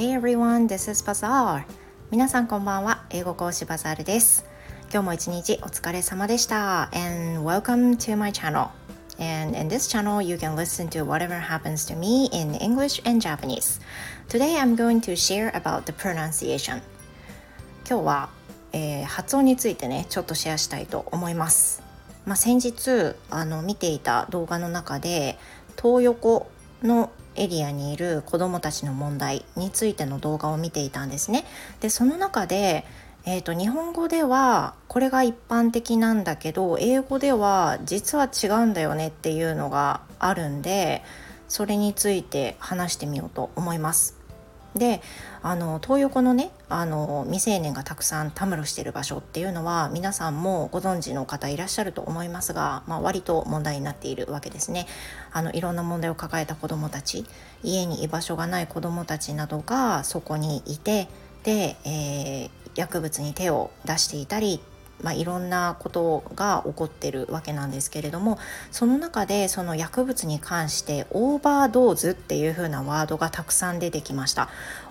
Hey everyone, this is Bazaar. 皆さんこんばんは。英語講師バザールです。今日も一日お疲れ様でした。And welcome to my channel. And in this channel, you can listen to whatever happens to me in English and Japanese. Today, I'm going to share about the pronunciation. 今日は、えー、発音についてね、ちょっとシェアしたいと思います。まあ、先日あの見ていた動画の中で東横のエリアにいる子どもたちの問題についての動画を見ていたんですね。でその中で、えーと、日本語ではこれが一般的なんだけど英語では実は違うんだよねっていうのがあるんでそれについて話してみようと思います。であの東横のねあの未成年がたくさんたむろしている場所っていうのは皆さんもご存知の方いらっしゃると思いますが、まあ、割と問題になっているわけですね。あのいろんな問題を抱えた子どもたち家に居場所がない子どもたちなどがそこにいてで、えー、薬物に手を出していたりまあ、いろんなことが起こってるわけなんですけれどもその中でその薬物に関してオーバードーズっていう風なワードがたくさん出てきました。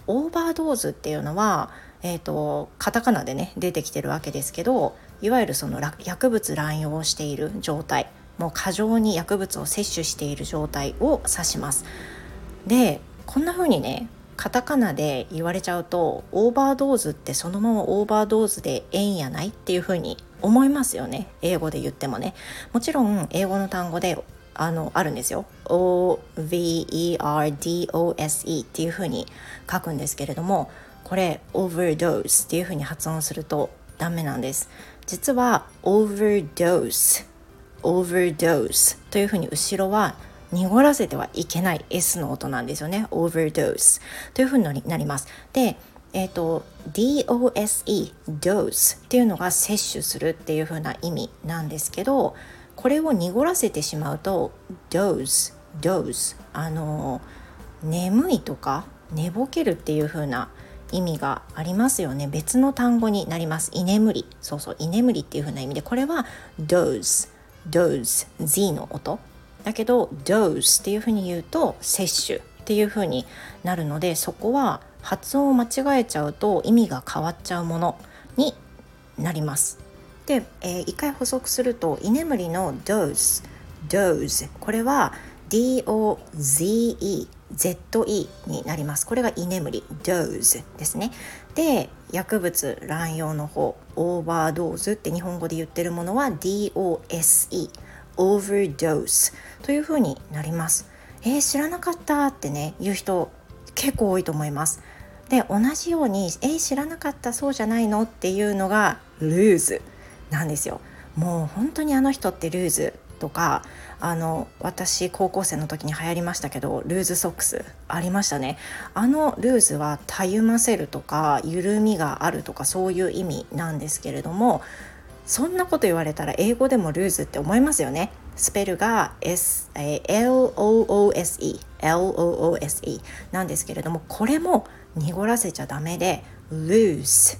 オーバードーズっていうのは、えーと、カタカナでね出てきてるわけですけどいわゆるその薬物乱用をしている状態もう過剰に薬物を摂取している状態を指します。でこんな風にねカタカナで言われちゃうとオーバードーズってそのままオーバードーズでええんやないっていうふうに思いますよね。英語で言ってもね。もちろん英語の単語であのあるんですよ。OVERDOSE っていうふうに書くんですけれどもこれ overdose っていうふうに発音するとダメなんです。実は overdose overdose というふうに後ろは濁らせてはいけない S の音なんですよね。overdose というふうになります。でえーと、DOSE dose っていうのが摂取するっていう風な意味なんですけどこれを濁らせてしまうと dose dose あの眠いとか寝ぼけるっていう風な意味がありますよね。別の単語になります。居眠り。そうそう居眠りっていう風な意味でこれは dose dose Z の音。だけど dose っていうふうに言うと摂取っていうふうになるのでそこは発音を間違えちゃうと意味が変わっちゃうものになります。で、えー、一回補足すると居眠りの dose dose これは D-O-Z-E ZE になります。これが居眠り dose ですね。で薬物乱用の方オーバードーズって日本語で言ってるものは DOSE overdose というふうになります。えー、知らなかったってね言う人結構多いと思います。で同じように「えー、知らなかったそうじゃないの?」っていうのがルーズなんですよ。もう本当にあの人ってルーズとかあの私高校生の時に流行りましたけどルーズソックスありましたねあのルーズはたゆませるとか緩みがあるとかそういう意味なんですけれどもそんなこと言われたら英語でもルーズって思いますよね。スペルが S、LOOSE LOOSE なんですけれどもこれも濁らせちゃダメで lose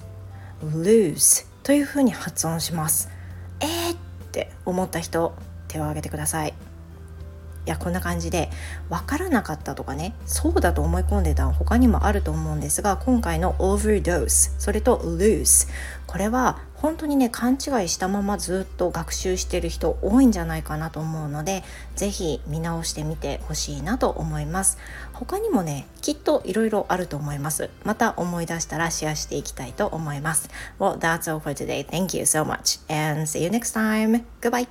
lose というふうに発音します。えーって思った人手を挙げてください。いやこんな感じで分からなかったとかねそうだと思い込んでた他にもあると思うんですが今回の overdose それと loose これは本当にね勘違いしたままずっと学習してる人多いんじゃないかなと思うので是非見直してみてほしいなと思います。他にもねきっといろいろあると思います。また思い出したらシェアしていきたいと思います。Well that's all for today. Thank you so much and see you next time. Goodbye.